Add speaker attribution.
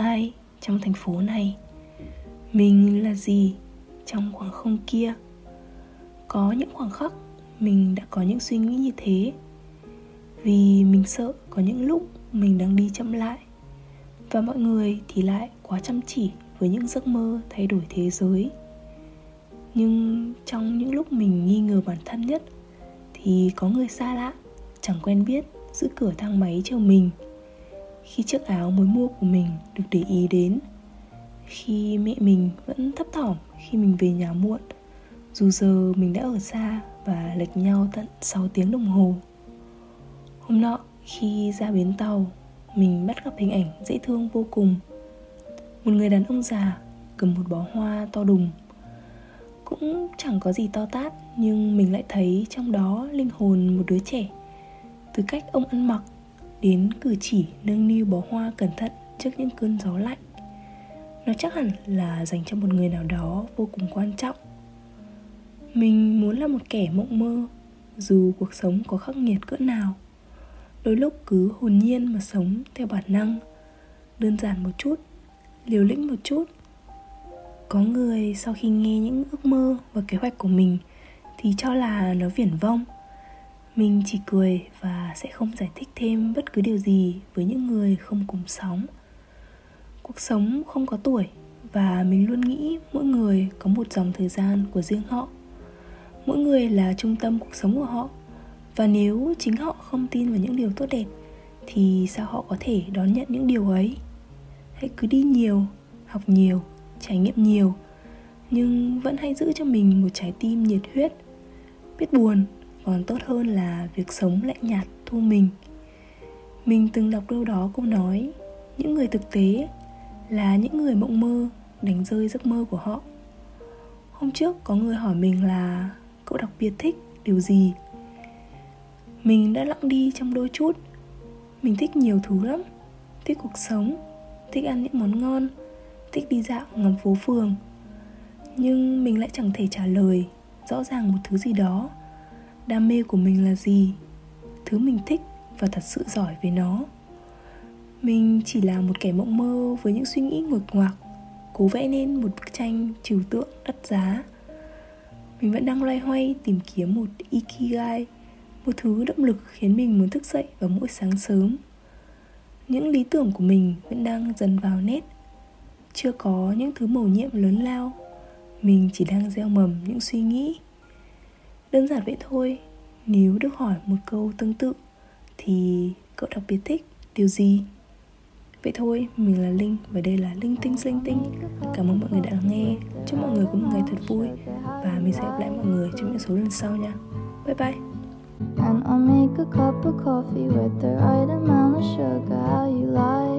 Speaker 1: Ai trong thành phố này? Mình là gì trong khoảng không kia? Có những khoảng khắc mình đã có những suy nghĩ như thế Vì mình sợ có những lúc mình đang đi chậm lại Và mọi người thì lại quá chăm chỉ với những giấc mơ thay đổi thế giới nhưng trong những lúc mình nghi ngờ bản thân nhất, thì có người xa lạ, chẳng quen biết, giữ cửa thang máy chờ mình khi chiếc áo mới mua của mình được để ý đến. Khi mẹ mình vẫn thấp thỏm khi mình về nhà muộn, dù giờ mình đã ở xa và lệch nhau tận 6 tiếng đồng hồ. Hôm nọ, khi ra bến tàu, mình bắt gặp hình ảnh dễ thương vô cùng. Một người đàn ông già cầm một bó hoa to đùng. Cũng chẳng có gì to tát, nhưng mình lại thấy trong đó linh hồn một đứa trẻ. Từ cách ông ăn mặc đến cử chỉ nâng niu bó hoa cẩn thận trước những cơn gió lạnh. Nó chắc hẳn là dành cho một người nào đó vô cùng quan trọng. Mình muốn là một kẻ mộng mơ, dù cuộc sống có khắc nghiệt cỡ nào. Đôi lúc cứ hồn nhiên mà sống theo bản năng. Đơn giản một chút, liều lĩnh một chút. Có người sau khi nghe những ước mơ và kế hoạch của mình thì cho là nó viển vông mình chỉ cười và sẽ không giải thích thêm bất cứ điều gì với những người không cùng sóng. cuộc sống không có tuổi và mình luôn nghĩ mỗi người có một dòng thời gian của riêng họ. Mỗi người là trung tâm cuộc sống của họ. Và nếu chính họ không tin vào những điều tốt đẹp, thì sao họ có thể đón nhận những điều ấy? Hãy cứ đi nhiều, học nhiều, trải nghiệm nhiều, nhưng vẫn hãy giữ cho mình một trái tim nhiệt huyết. Biết buồn còn tốt hơn là việc sống lạnh nhạt, thu mình. Mình từng đọc đâu đó câu nói, những người thực tế là những người mộng mơ, đánh rơi giấc mơ của họ. Hôm trước có người hỏi mình là cậu đặc biệt thích điều gì? Mình đã lặng đi trong đôi chút. Mình thích nhiều thứ lắm. Thích cuộc sống, thích ăn những món ngon, thích đi dạo ngắm phố phường. Nhưng mình lại chẳng thể trả lời rõ ràng một thứ gì đó đam mê của mình là gì? Thứ mình thích và thật sự giỏi về nó. Mình chỉ là một kẻ mộng mơ với những suy nghĩ ngột ngoạc, cố vẽ nên một bức tranh trừu tượng đắt giá. Mình vẫn đang loay hoay tìm kiếm một ikigai, một thứ động lực khiến mình muốn thức dậy vào mỗi sáng sớm. Những lý tưởng của mình vẫn đang dần vào nét. Chưa có những thứ mầu nhiệm lớn lao, mình chỉ đang gieo mầm những suy nghĩ đơn giản vậy thôi. Nếu được hỏi một câu tương tự, thì cậu đặc biệt thích điều gì? Vậy thôi, mình là linh và đây là linh tinh linh tinh. Cảm ơn mọi người đã lắng nghe. Chúc mọi người có một ngày thật vui và mình sẽ gặp lại mọi người trong những số lần sau nha. Bye bye. And I'll make a cup of coffee with the right amount of sugar. How you like?